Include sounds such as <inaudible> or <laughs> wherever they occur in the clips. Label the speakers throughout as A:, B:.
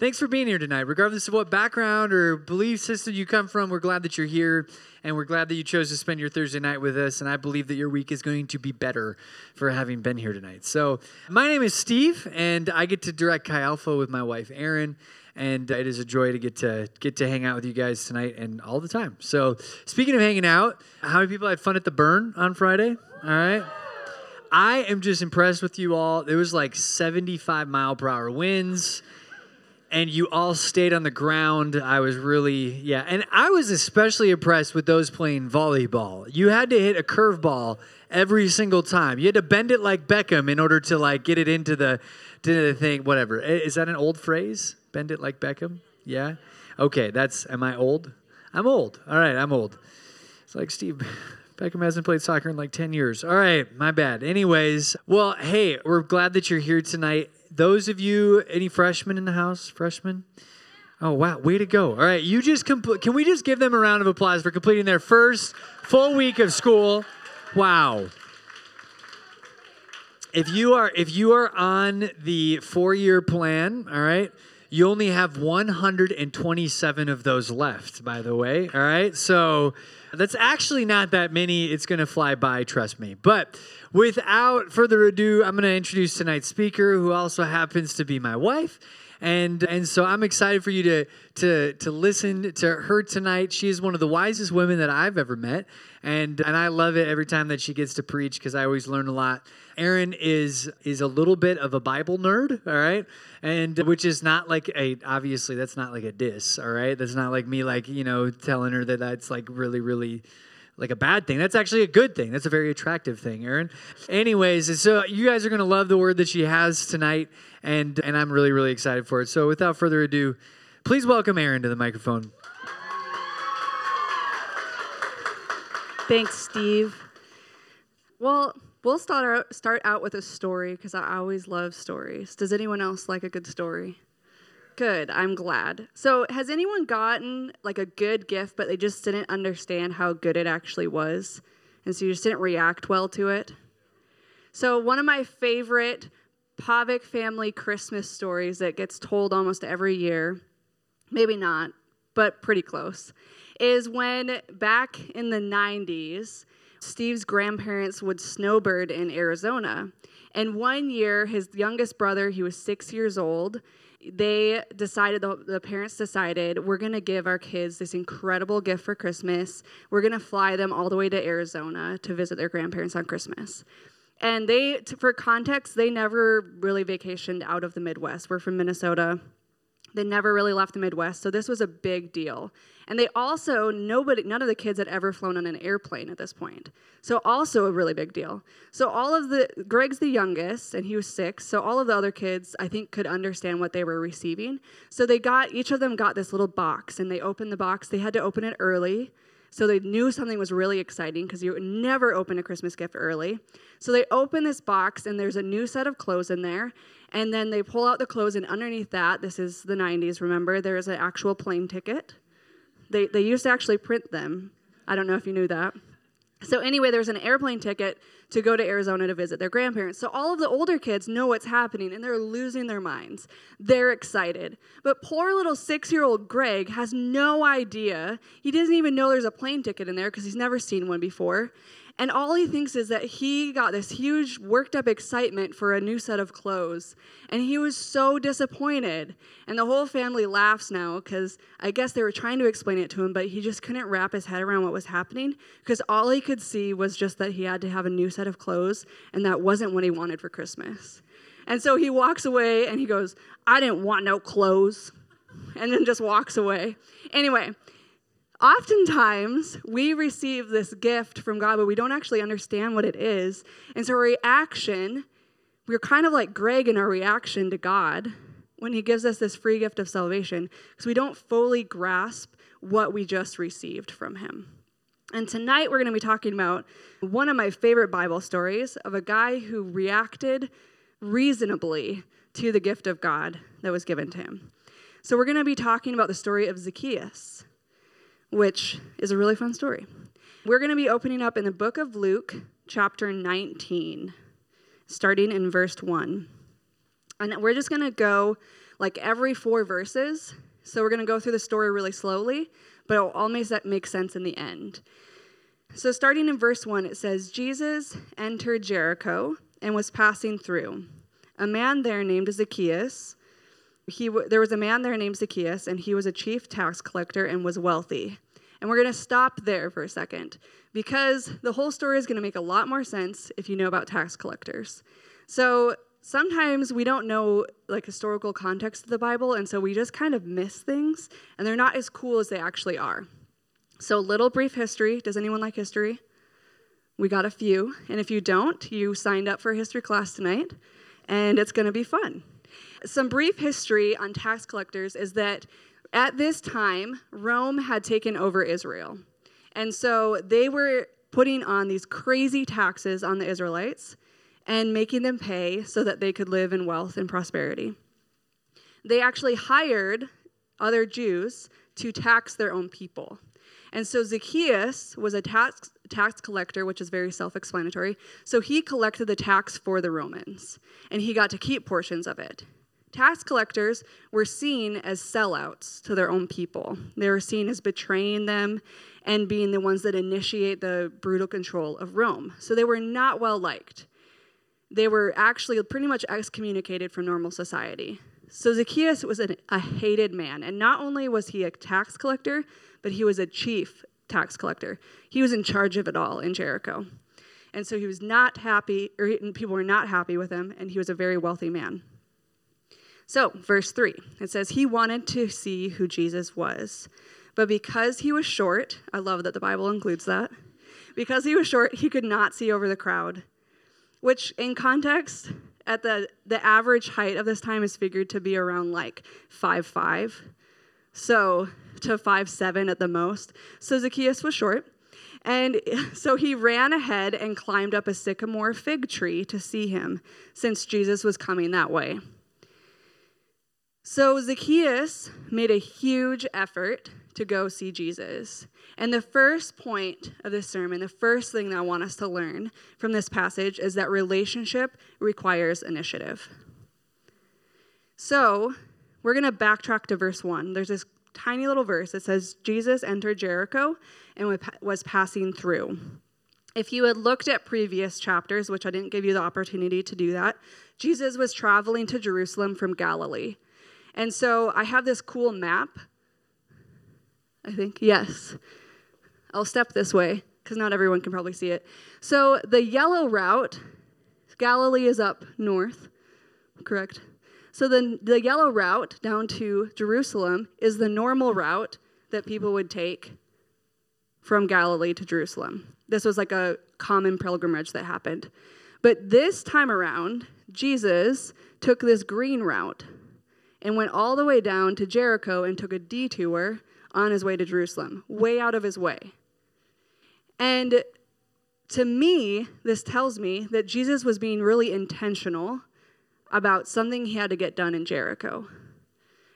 A: thanks for being here tonight. Regardless of what background or belief system you come from, we're glad that you're here and we're glad that you chose to spend your Thursday night with us. And I believe that your week is going to be better for having been here tonight. So, my name is Steve, and I get to direct Chi Alpha with my wife, Erin and it is a joy to get to get to hang out with you guys tonight and all the time. So, speaking of hanging out, how many people had fun at the burn on Friday? All right. I am just impressed with you all. There was like 75 mile per hour winds and you all stayed on the ground. I was really, yeah. And I was especially impressed with those playing volleyball. You had to hit a curveball every single time. You had to bend it like Beckham in order to like get it into the to the thing, whatever. Is that an old phrase? Bend it like Beckham? Yeah? Okay, that's am I old? I'm old. All right, I'm old. It's like Steve <laughs> Beckham hasn't played soccer in like 10 years. All right, my bad. Anyways, well, hey, we're glad that you're here tonight. Those of you, any freshmen in the house? Freshmen? Oh, wow, way to go. All right, you just, compl- can we just give them a round of applause for completing their first full week of school? Wow. If you are if you are on the 4-year plan, all right? You only have 127 of those left, by the way. All right. So that's actually not that many. It's going to fly by, trust me. But without further ado, I'm going to introduce tonight's speaker, who also happens to be my wife. And, and so I'm excited for you to, to, to listen to her tonight. She is one of the wisest women that I've ever met. And, and I love it every time that she gets to preach because I always learn a lot. Erin is is a little bit of a Bible nerd, all right, and which is not like a obviously that's not like a diss, all right. That's not like me like you know telling her that that's like really really like a bad thing. That's actually a good thing. That's a very attractive thing, Erin. Anyways, so you guys are going to love the word that she has tonight, and and I'm really really excited for it. So without further ado, please welcome Erin to the microphone.
B: Thanks, Steve. Well, we'll start out, start out with a story because I always love stories. Does anyone else like a good story? Good, I'm glad. So, has anyone gotten like a good gift, but they just didn't understand how good it actually was? And so you just didn't react well to it? So, one of my favorite Pavek family Christmas stories that gets told almost every year, maybe not, but pretty close, is when back in the 90s, Steve's grandparents would snowbird in Arizona. And one year, his youngest brother, he was six years old, they decided, the, the parents decided, we're going to give our kids this incredible gift for Christmas. We're going to fly them all the way to Arizona to visit their grandparents on Christmas. And they, for context, they never really vacationed out of the Midwest. We're from Minnesota. They never really left the Midwest, so this was a big deal. And they also, nobody, none of the kids had ever flown on an airplane at this point. So, also a really big deal. So, all of the, Greg's the youngest, and he was six. So, all of the other kids, I think, could understand what they were receiving. So, they got, each of them got this little box, and they opened the box. They had to open it early. So they knew something was really exciting because you never open a Christmas gift early. So they open this box, and there's a new set of clothes in there. And then they pull out the clothes, and underneath that, this is the 90s, remember, there is an actual plane ticket. They, they used to actually print them. I don't know if you knew that. So, anyway, there's an airplane ticket to go to Arizona to visit their grandparents. So, all of the older kids know what's happening and they're losing their minds. They're excited. But poor little six year old Greg has no idea. He doesn't even know there's a plane ticket in there because he's never seen one before. And all he thinks is that he got this huge worked up excitement for a new set of clothes. And he was so disappointed. And the whole family laughs now because I guess they were trying to explain it to him, but he just couldn't wrap his head around what was happening because all he could see was just that he had to have a new set of clothes, and that wasn't what he wanted for Christmas. And so he walks away and he goes, I didn't want no clothes. And then just walks away. Anyway, oftentimes we receive this gift from God, but we don't actually understand what it is. And so, our reaction, we're kind of like Greg in our reaction to God when He gives us this free gift of salvation, because we don't fully grasp what we just received from Him. And tonight we're going to be talking about one of my favorite Bible stories of a guy who reacted reasonably to the gift of God that was given to him. So, we're going to be talking about the story of Zacchaeus which is a really fun story. We're going to be opening up in the book of Luke, chapter 19, starting in verse 1. And we're just going to go like every four verses. So we're going to go through the story really slowly, but it'll all make, sense in the end. So starting in verse 1, it says Jesus entered Jericho and was passing through. A man there named Zacchaeus. He there was a man there named Zacchaeus, and he was a chief tax collector and was wealthy. And we're going to stop there for a second because the whole story is going to make a lot more sense if you know about tax collectors. So sometimes we don't know like historical context of the Bible, and so we just kind of miss things, and they're not as cool as they actually are. So, little brief history. Does anyone like history? We got a few. And if you don't, you signed up for history class tonight, and it's going to be fun. Some brief history on tax collectors is that at this time, Rome had taken over Israel. And so they were putting on these crazy taxes on the Israelites and making them pay so that they could live in wealth and prosperity. They actually hired other Jews to tax their own people. And so Zacchaeus was a tax, tax collector, which is very self explanatory. So he collected the tax for the Romans, and he got to keep portions of it. Tax collectors were seen as sellouts to their own people. They were seen as betraying them and being the ones that initiate the brutal control of Rome. So they were not well liked. They were actually pretty much excommunicated from normal society. So Zacchaeus was a, a hated man, and not only was he a tax collector, but he was a chief tax collector. He was in charge of it all in Jericho. And so he was not happy, or people were not happy with him, and he was a very wealthy man. So, verse 3, it says, He wanted to see who Jesus was. But because he was short, I love that the Bible includes that. Because he was short, he could not see over the crowd, which in context, at the, the average height of this time is figured to be around like five five. So to five seven at the most. So Zacchaeus was short. And <laughs> so he ran ahead and climbed up a sycamore fig tree to see him, since Jesus was coming that way. So Zacchaeus made a huge effort to go see Jesus. And the first point of this sermon, the first thing that I want us to learn from this passage is that relationship requires initiative. So we're going to backtrack to verse 1. There's this tiny little verse that says, Jesus entered Jericho and was passing through. If you had looked at previous chapters, which I didn't give you the opportunity to do that, Jesus was traveling to Jerusalem from Galilee. And so I have this cool map. I think, yes. I'll step this way because not everyone can probably see it. So the yellow route, Galilee is up north, correct? So the, the yellow route down to Jerusalem is the normal route that people would take from Galilee to Jerusalem. This was like a common pilgrimage that happened. But this time around, Jesus took this green route and went all the way down to Jericho and took a detour on his way to Jerusalem, way out of his way. And to me, this tells me that Jesus was being really intentional about something he had to get done in Jericho.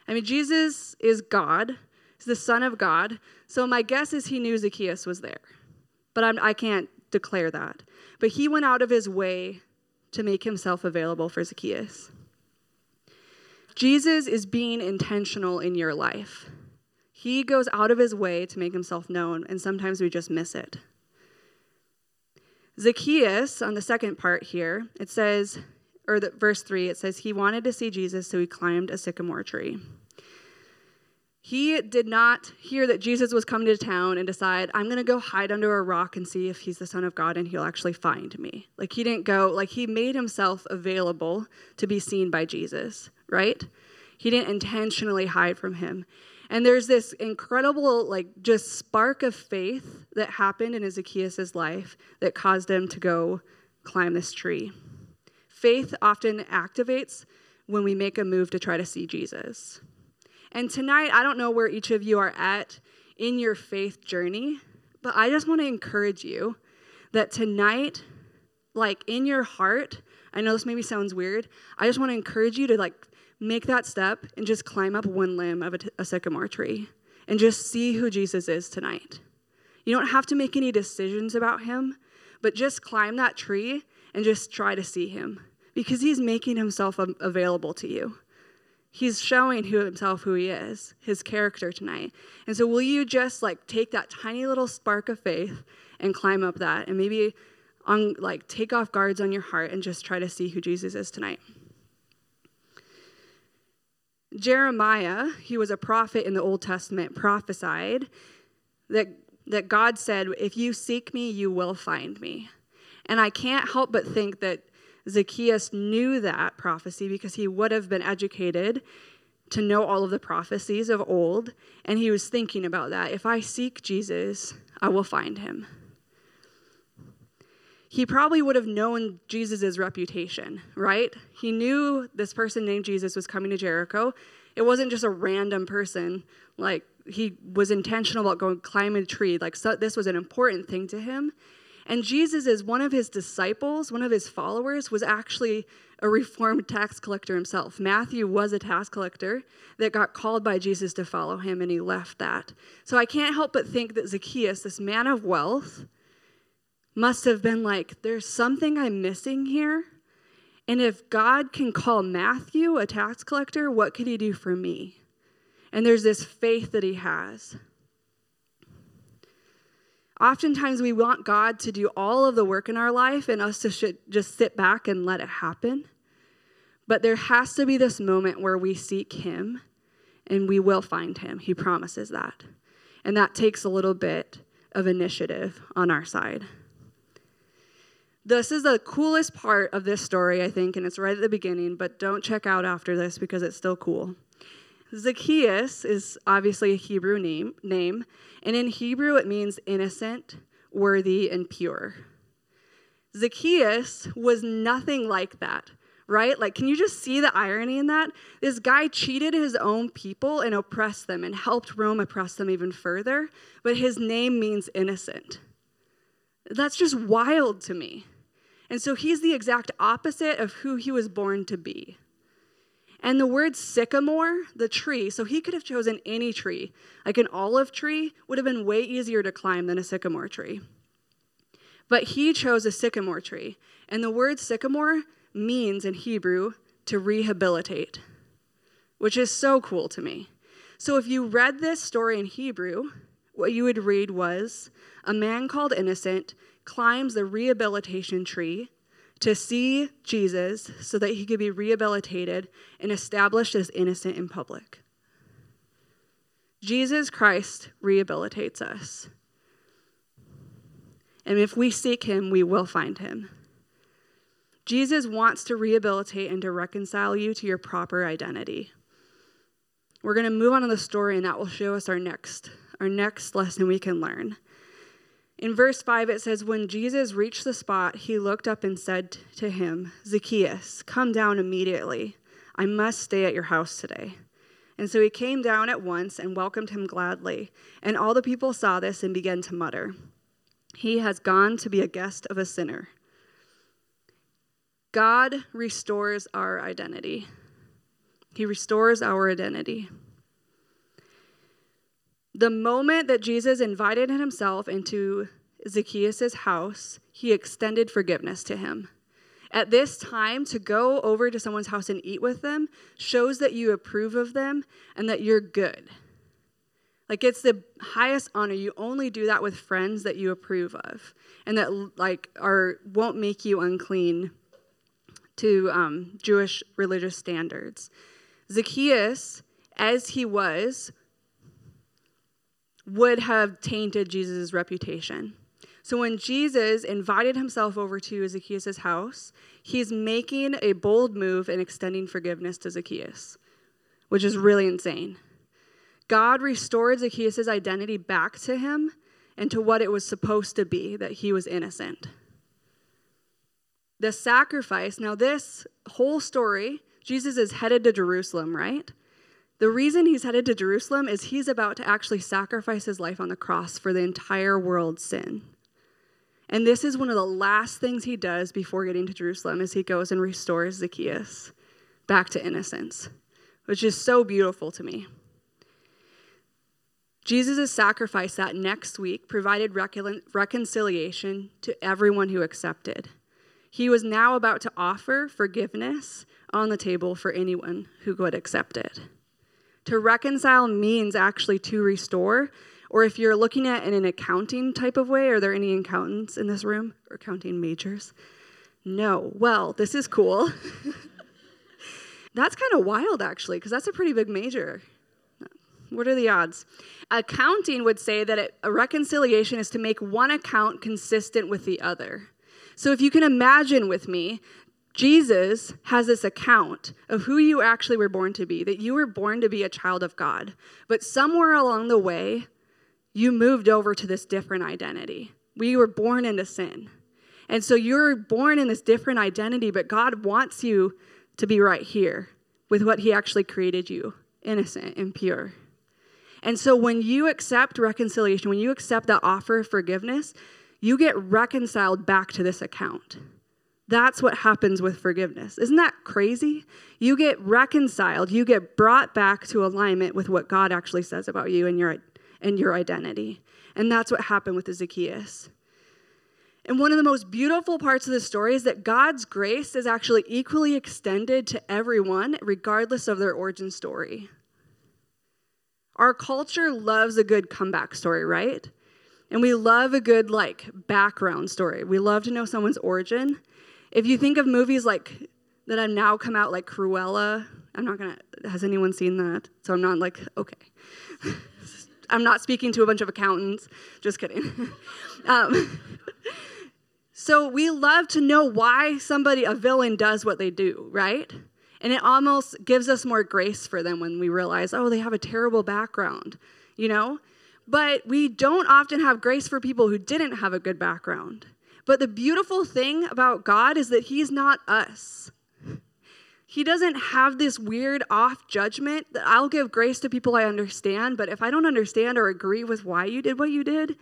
B: I mean, Jesus is God, he's the Son of God. So my guess is he knew Zacchaeus was there. But I'm, I can not declare that. But he went out of his way to make himself available for Zacchaeus. Jesus is being intentional in your life. He goes out of his way to make himself known, and sometimes we just miss it. Zacchaeus, on the second part here, it says, or the, verse 3, it says, he wanted to see Jesus, so he climbed a sycamore tree. He did not hear that Jesus was coming to town and decide, I'm going to go hide under a rock and see if he's the Son of God and he'll actually find me. Like, he didn't go, like, he made himself available to be seen by Jesus, right? He didn't intentionally hide from him. And there's this incredible, like, just spark of faith that happened in Zacchaeus' life that caused him to go climb this tree. Faith often activates when we make a move to try to see Jesus. And tonight, I don't know where each of you are at in your faith journey, but I just want to encourage you that tonight, like in your heart, I know this maybe sounds weird. I just want to encourage you to like make that step and just climb up one limb of a, t- a sycamore tree and just see who Jesus is tonight. You don't have to make any decisions about him, but just climb that tree and just try to see him because he's making himself available to you. He's showing who himself who he is, his character tonight. And so will you just like take that tiny little spark of faith and climb up that and maybe on like take off guards on your heart and just try to see who Jesus is tonight. Jeremiah, he was a prophet in the Old Testament, prophesied that, that God said, If you seek me, you will find me. And I can't help but think that Zacchaeus knew that prophecy because he would have been educated to know all of the prophecies of old. And he was thinking about that. If I seek Jesus, I will find him. He probably would have known Jesus' reputation, right? He knew this person named Jesus was coming to Jericho. It wasn't just a random person. Like, he was intentional about going climb a tree. Like, so, this was an important thing to him. And Jesus is one of his disciples, one of his followers, was actually a reformed tax collector himself. Matthew was a tax collector that got called by Jesus to follow him, and he left that. So I can't help but think that Zacchaeus, this man of wealth, must have been like, there's something I'm missing here. And if God can call Matthew a tax collector, what could he do for me? And there's this faith that he has. Oftentimes, we want God to do all of the work in our life and us to just sit back and let it happen. But there has to be this moment where we seek Him and we will find Him. He promises that. And that takes a little bit of initiative on our side. This is the coolest part of this story, I think, and it's right at the beginning, but don't check out after this because it's still cool. Zacchaeus is obviously a Hebrew name, name, and in Hebrew it means innocent, worthy, and pure. Zacchaeus was nothing like that, right? Like, can you just see the irony in that? This guy cheated his own people and oppressed them and helped Rome oppress them even further, but his name means innocent. That's just wild to me. And so he's the exact opposite of who he was born to be. And the word sycamore, the tree, so he could have chosen any tree. Like an olive tree would have been way easier to climb than a sycamore tree. But he chose a sycamore tree. And the word sycamore means in Hebrew to rehabilitate, which is so cool to me. So if you read this story in Hebrew, what you would read was a man called innocent climbs the rehabilitation tree to see Jesus so that he could be rehabilitated and established as innocent in public. Jesus Christ rehabilitates us. And if we seek him, we will find him. Jesus wants to rehabilitate and to reconcile you to your proper identity. We're going to move on to the story, and that will show us our next, our next lesson we can learn. In verse 5, it says, When Jesus reached the spot, he looked up and said to him, Zacchaeus, come down immediately. I must stay at your house today. And so he came down at once and welcomed him gladly. And all the people saw this and began to mutter, He has gone to be a guest of a sinner. God restores our identity. He restores our identity. The moment that Jesus invited himself into Zacchaeus' house, he extended forgiveness to him. At this time, to go over to someone's house and eat with them shows that you approve of them and that you're good. Like it's the highest honor. You only do that with friends that you approve of and that like are won't make you unclean to um, Jewish religious standards. Zacchaeus, as he was, would have tainted Jesus' reputation. So when Jesus invited himself over to Zacchaeus' house, he's making a bold move and extending forgiveness to Zacchaeus, which is really insane. God restored Zacchaeus' identity back to him and to what it was supposed to be that he was innocent. The sacrifice, now, this whole story, Jesus is headed to Jerusalem, right? The reason he's headed to Jerusalem is he's about to actually sacrifice his life on the cross for the entire world's sin. And this is one of the last things he does before getting to Jerusalem is he goes and restores Zacchaeus back to innocence, which is so beautiful to me. Jesus' sacrifice that next week provided recon- reconciliation to everyone who accepted. He was now about to offer forgiveness on the table for anyone who would accept it. To reconcile means actually to restore, or if you're looking at in an accounting type of way, are there any accountants in this room or accounting majors? No. Well, this is cool. <laughs> that's kind of wild, actually, because that's a pretty big major. What are the odds? Accounting would say that it, a reconciliation is to make one account consistent with the other. So if you can imagine with me, Jesus has this account of who you actually were born to be, that you were born to be a child of God. But somewhere along the way, you moved over to this different identity. We were born into sin. And so you're born in this different identity, but God wants you to be right here with what He actually created you innocent and pure. And so when you accept reconciliation, when you accept that offer of forgiveness, you get reconciled back to this account. That's what happens with forgiveness. Isn't that crazy? You get reconciled, you get brought back to alignment with what God actually says about you and your, and your identity. And that's what happened with Zacchaeus. And one of the most beautiful parts of the story is that God's grace is actually equally extended to everyone, regardless of their origin story. Our culture loves a good comeback story, right? And we love a good like background story. We love to know someone's origin. If you think of movies like that have now come out like Cruella, I'm not gonna has anyone seen that? So I'm not like, okay. <laughs> I'm not speaking to a bunch of accountants. Just kidding. <laughs> um, <laughs> so we love to know why somebody, a villain, does what they do, right? And it almost gives us more grace for them when we realize, oh, they have a terrible background, you know? But we don't often have grace for people who didn't have a good background. But the beautiful thing about God is that He's not us. He doesn't have this weird off judgment that I'll give grace to people I understand, but if I don't understand or agree with why you did what you did,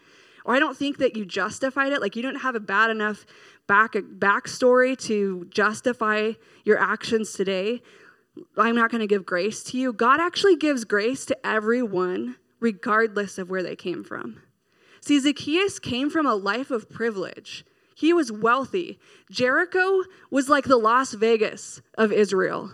B: or I don't think that you justified it, like you don't have a bad enough back backstory to justify your actions today, I'm not going to give grace to you. God actually gives grace to everyone, regardless of where they came from. See, Zacchaeus came from a life of privilege. He was wealthy. Jericho was like the Las Vegas of Israel.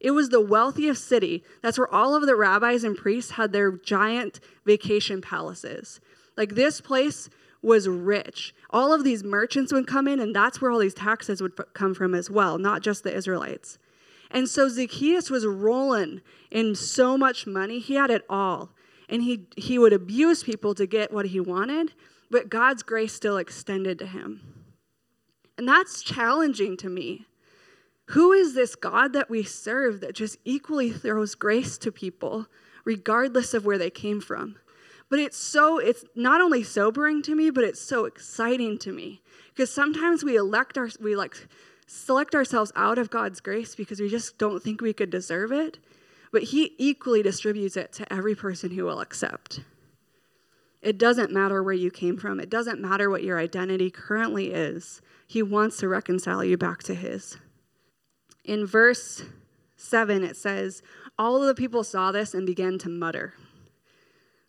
B: It was the wealthiest city. That's where all of the rabbis and priests had their giant vacation palaces. Like this place was rich. All of these merchants would come in, and that's where all these taxes would come from as well, not just the Israelites. And so Zacchaeus was rolling in so much money, he had it all. And he, he would abuse people to get what he wanted, but God's grace still extended to him. And that's challenging to me. Who is this God that we serve that just equally throws grace to people, regardless of where they came from? But it's so, it's not only sobering to me, but it's so exciting to me. Because sometimes we elect our, we like select ourselves out of God's grace because we just don't think we could deserve it. But He equally distributes it to every person who will accept. It doesn't matter where you came from, it doesn't matter what your identity currently is. He wants to reconcile you back to His. In verse 7, it says, All of the people saw this and began to mutter.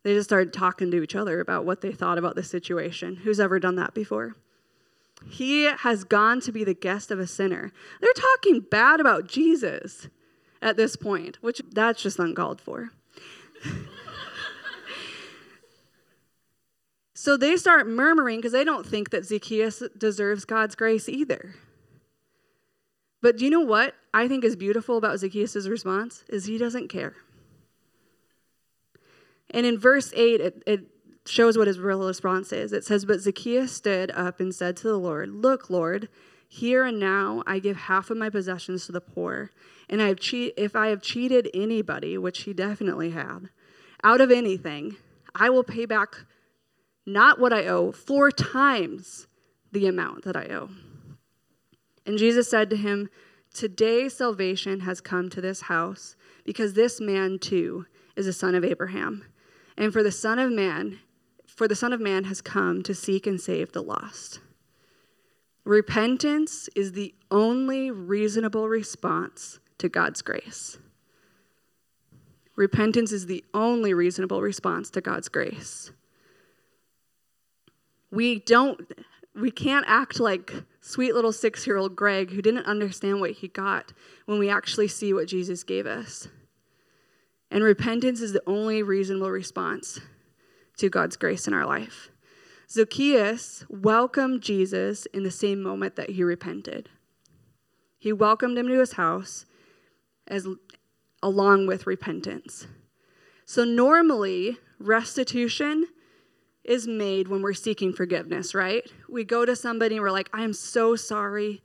B: They just started talking to each other about what they thought about the situation. Who's ever done that before? He has gone to be the guest of a sinner. They're talking bad about Jesus at this point, which that's just uncalled for. <laughs> so they start murmuring because they don't think that Zacchaeus deserves God's grace either. But do you know what I think is beautiful about Zacchaeus' response? Is he doesn't care. And in verse 8, it, it shows what his real response is. It says, But Zacchaeus stood up and said to the Lord, Look, Lord, here and now I give half of my possessions to the poor. And I have cheat- if I have cheated anybody, which he definitely had, out of anything, I will pay back not what I owe, four times the amount that I owe. And Jesus said to him, Today salvation has come to this house, because this man too is a son of Abraham. And for the Son of Man, for the Son of Man has come to seek and save the lost. Repentance is the only reasonable response to God's grace. Repentance is the only reasonable response to God's grace. We don't we can't act like sweet little six year old Greg who didn't understand what he got when we actually see what Jesus gave us. And repentance is the only reasonable response to God's grace in our life. Zacchaeus welcomed Jesus in the same moment that he repented. He welcomed him to his house as along with repentance. So normally restitution is made when we're seeking forgiveness, right? We go to somebody and we're like, "I'm so sorry.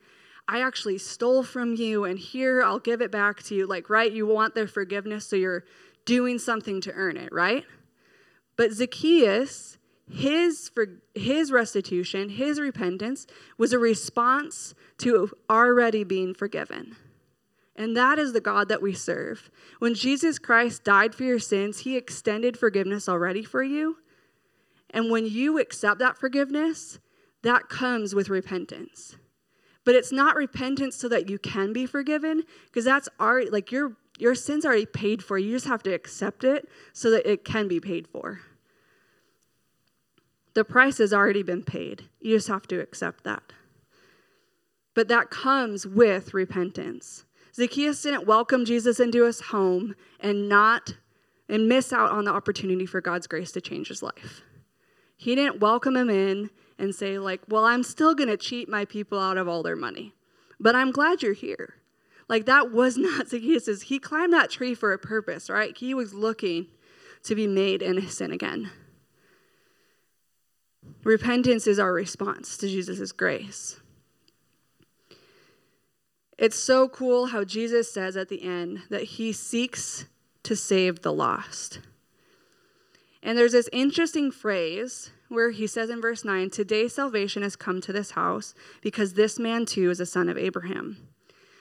B: I actually stole from you and here I'll give it back to you." Like, right? You want their forgiveness so you're doing something to earn it, right? But Zacchaeus, his, for, his restitution, his repentance was a response to already being forgiven. And that is the God that we serve. When Jesus Christ died for your sins, he extended forgiveness already for you. And when you accept that forgiveness, that comes with repentance. But it's not repentance so that you can be forgiven, because that's already like your your sin's already paid for. You just have to accept it so that it can be paid for. The price has already been paid. You just have to accept that. But that comes with repentance. Zacchaeus didn't welcome Jesus into his home and not and miss out on the opportunity for God's grace to change his life. He didn't welcome him in and say like, "Well, I'm still going to cheat my people out of all their money, but I'm glad you're here." Like that was <laughs> not Zacchaeus. He climbed that tree for a purpose, right? He was looking to be made innocent again. Repentance is our response to Jesus' grace. It's so cool how Jesus says at the end that he seeks to save the lost. And there's this interesting phrase where he says in verse 9, Today salvation has come to this house because this man too is a son of Abraham.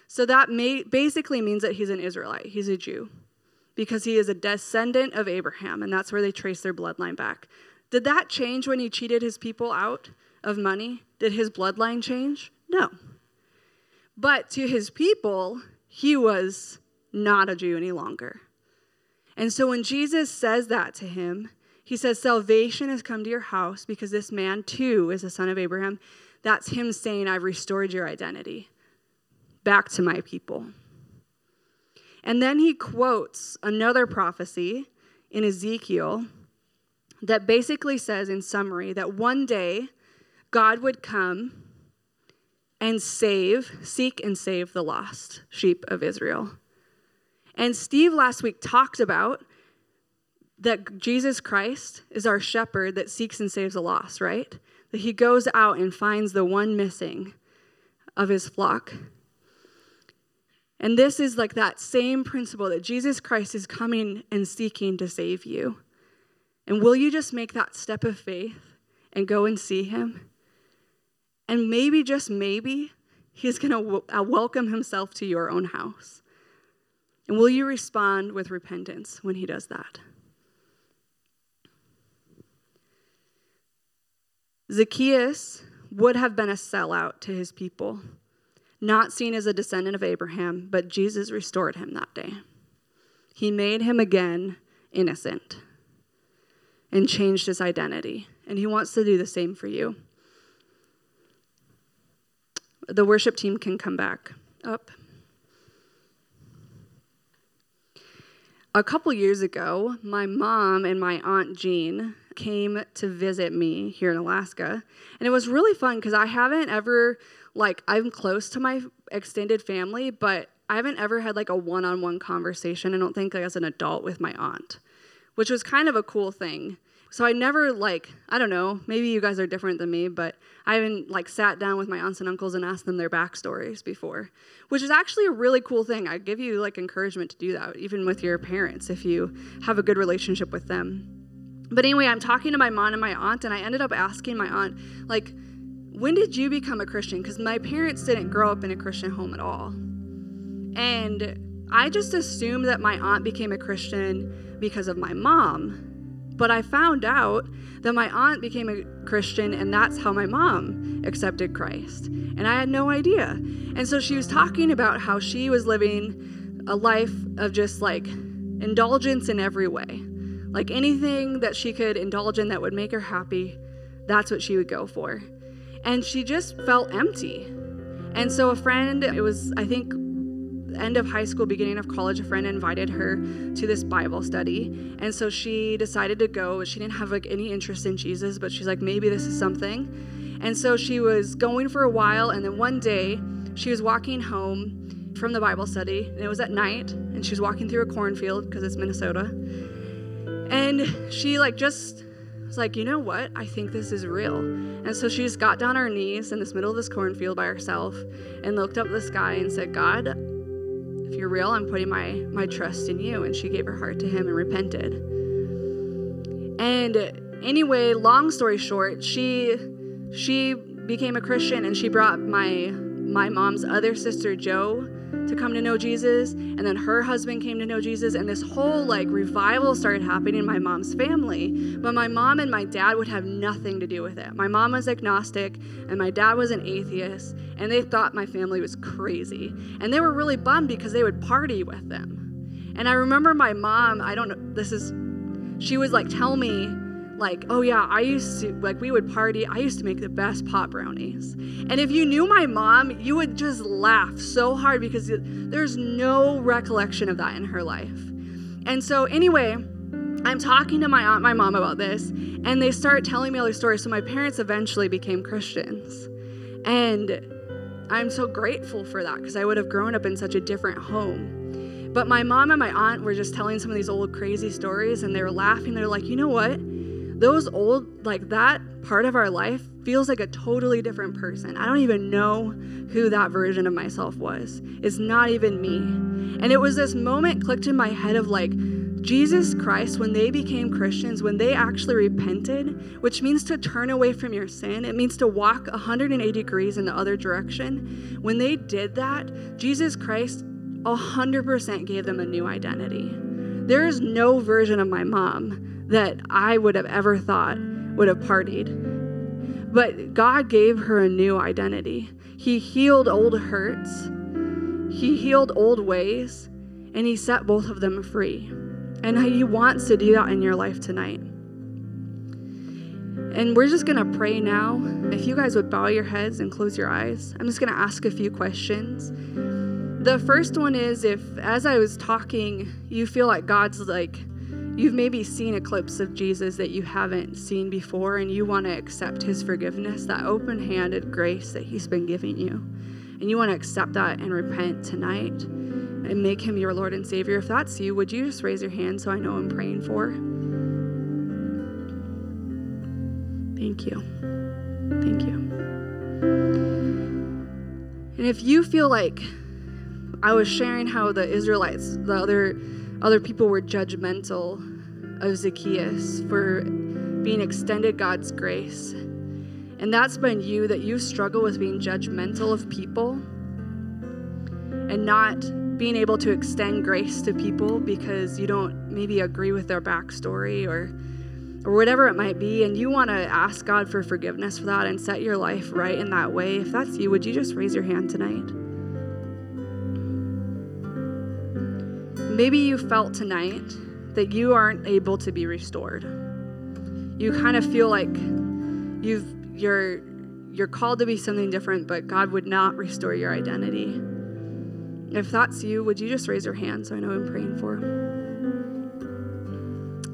B: So that may, basically means that he's an Israelite, he's a Jew, because he is a descendant of Abraham, and that's where they trace their bloodline back. Did that change when he cheated his people out of money? Did his bloodline change? No. But to his people, he was not a Jew any longer. And so when Jesus says that to him, he says, Salvation has come to your house because this man too is a son of Abraham. That's him saying, I've restored your identity back to my people. And then he quotes another prophecy in Ezekiel that basically says, in summary, that one day God would come and save, seek and save the lost sheep of Israel. And Steve last week talked about that Jesus Christ is our shepherd that seeks and saves the lost, right? That he goes out and finds the one missing of his flock. And this is like that same principle that Jesus Christ is coming and seeking to save you. And will you just make that step of faith and go and see him? And maybe, just maybe, he's going to w- uh, welcome himself to your own house. And will you respond with repentance when he does that? Zacchaeus would have been a sellout to his people, not seen as a descendant of Abraham, but Jesus restored him that day. He made him again innocent and changed his identity. And he wants to do the same for you the worship team can come back up. A couple years ago, my mom and my aunt Jean came to visit me here in Alaska. And it was really fun because I haven't ever, like, I'm close to my extended family, but I haven't ever had like a one on one conversation, I don't think, like, as an adult with my aunt, which was kind of a cool thing. So I never like, I don't know, maybe you guys are different than me, but I haven't like sat down with my aunts and uncles and asked them their backstories before, which is actually a really cool thing. I give you like encouragement to do that, even with your parents if you have a good relationship with them. But anyway, I'm talking to my mom and my aunt, and I ended up asking my aunt, like, when did you become a Christian? Because my parents didn't grow up in a Christian home at all. And I just assumed that my aunt became a Christian because of my mom but I found out that my aunt became a Christian, and that's how my mom accepted Christ. And I had no idea. And so she was talking about how she was living a life of just like indulgence in every way. Like anything that she could indulge in that would make her happy, that's what she would go for. and she just felt empty. And so a friend, it was, I think, end of high school, beginning of college, a friend invited her to this Bible study. And so she decided to go. She didn't have like any interest in Jesus, but she's like, maybe this is something. And so she was going for a while. And then one day she was walking home from the Bible study, and it was at night. And she was walking through a cornfield because it's Minnesota. And she like just was like, you know what? I think this is real. And so she just got down on her knees in this middle of this cornfield by herself and looked up the sky and said, God, you're real, I'm putting my, my trust in you. And she gave her heart to him and repented. And anyway, long story short, she she became a Christian and she brought my my mom's other sister Joe to come to know Jesus, and then her husband came to know Jesus, and this whole like revival started happening in my mom's family. But my mom and my dad would have nothing to do with it. My mom was agnostic, and my dad was an atheist, and they thought my family was crazy. And they were really bummed because they would party with them. And I remember my mom, I don't know, this is, she was like, tell me like, oh yeah, I used to, like, we would party. I used to make the best pot brownies. And if you knew my mom, you would just laugh so hard because there's no recollection of that in her life. And so, anyway, I'm talking to my aunt, my mom about this, and they start telling me all their stories. So, my parents eventually became Christians. And I'm so grateful for that because I would have grown up in such a different home. But my mom and my aunt were just telling some of these old crazy stories, and they were laughing. They're like, you know what? Those old, like that part of our life feels like a totally different person. I don't even know who that version of myself was. It's not even me. And it was this moment clicked in my head of like, Jesus Christ, when they became Christians, when they actually repented, which means to turn away from your sin, it means to walk 180 degrees in the other direction. When they did that, Jesus Christ 100% gave them a new identity. There is no version of my mom that I would have ever thought would have partied. But God gave her a new identity. He healed old hurts, He healed old ways, and He set both of them free. And He wants to do that in your life tonight. And we're just going to pray now. If you guys would bow your heads and close your eyes, I'm just going to ask a few questions. The first one is if, as I was talking, you feel like God's like You've maybe seen a glimpse of Jesus that you haven't seen before, and you want to accept his forgiveness, that open handed grace that he's been giving you. And you want to accept that and repent tonight and make him your Lord and Savior. If that's you, would you just raise your hand so I know I'm praying for? Thank you. Thank you. And if you feel like I was sharing how the Israelites, the other other people were judgmental of Zacchaeus for being extended God's grace. And that's been you that you struggle with being judgmental of people and not being able to extend grace to people because you don't maybe agree with their backstory or or whatever it might be and you want to ask God for forgiveness for that and set your life right in that way. If that's you, would you just raise your hand tonight? Maybe you felt tonight that you aren't able to be restored. You kind of feel like you've you're you're called to be something different, but God would not restore your identity. If that's you, would you just raise your hand so I know I'm praying for?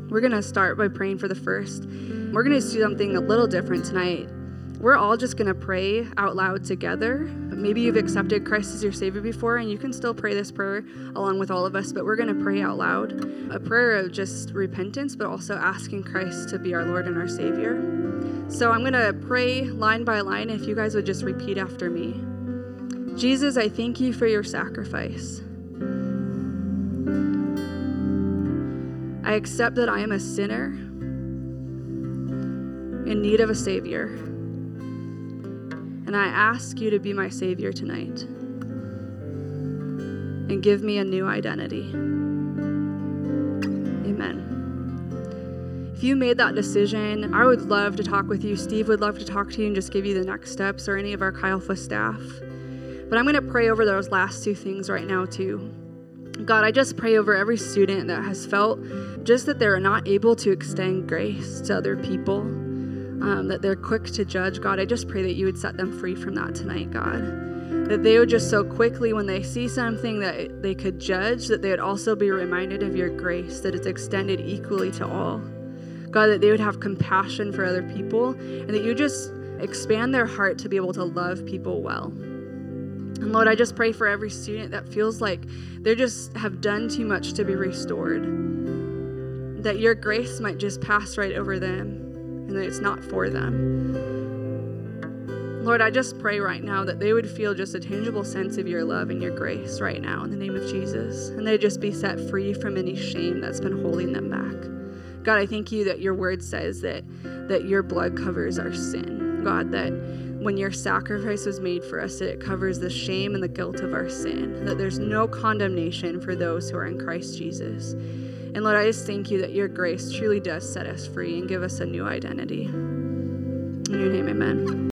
B: We're going to start by praying for the first. We're going to do something a little different tonight we're all just going to pray out loud together. Maybe you've accepted Christ as your Savior before, and you can still pray this prayer along with all of us, but we're going to pray out loud a prayer of just repentance, but also asking Christ to be our Lord and our Savior. So I'm going to pray line by line. If you guys would just repeat after me Jesus, I thank you for your sacrifice. I accept that I am a sinner in need of a Savior. And I ask you to be my Savior tonight and give me a new identity. Amen. If you made that decision, I would love to talk with you. Steve would love to talk to you and just give you the next steps or any of our Kyle staff. But I'm going to pray over those last two things right now, too. God, I just pray over every student that has felt just that they're not able to extend grace to other people um, that they're quick to judge. God, I just pray that you would set them free from that tonight, God. That they would just so quickly when they see something that they could judge that they would also be reminded of your grace that it's extended equally to all. God that they would have compassion for other people and that you just expand their heart to be able to love people well. And lord i just pray for every student that feels like they just have done too much to be restored that your grace might just pass right over them and that it's not for them Lord, I just pray right now that they would feel just a tangible sense of your love and your grace right now in the name of Jesus. And they'd just be set free from any shame that's been holding them back. God, I thank you that your word says that, that your blood covers our sin. God, that when your sacrifice was made for us, that it covers the shame and the guilt of our sin, that there's no condemnation for those who are in Christ Jesus. And Lord, I just thank you that your grace truly does set us free and give us a new identity. In your name, amen.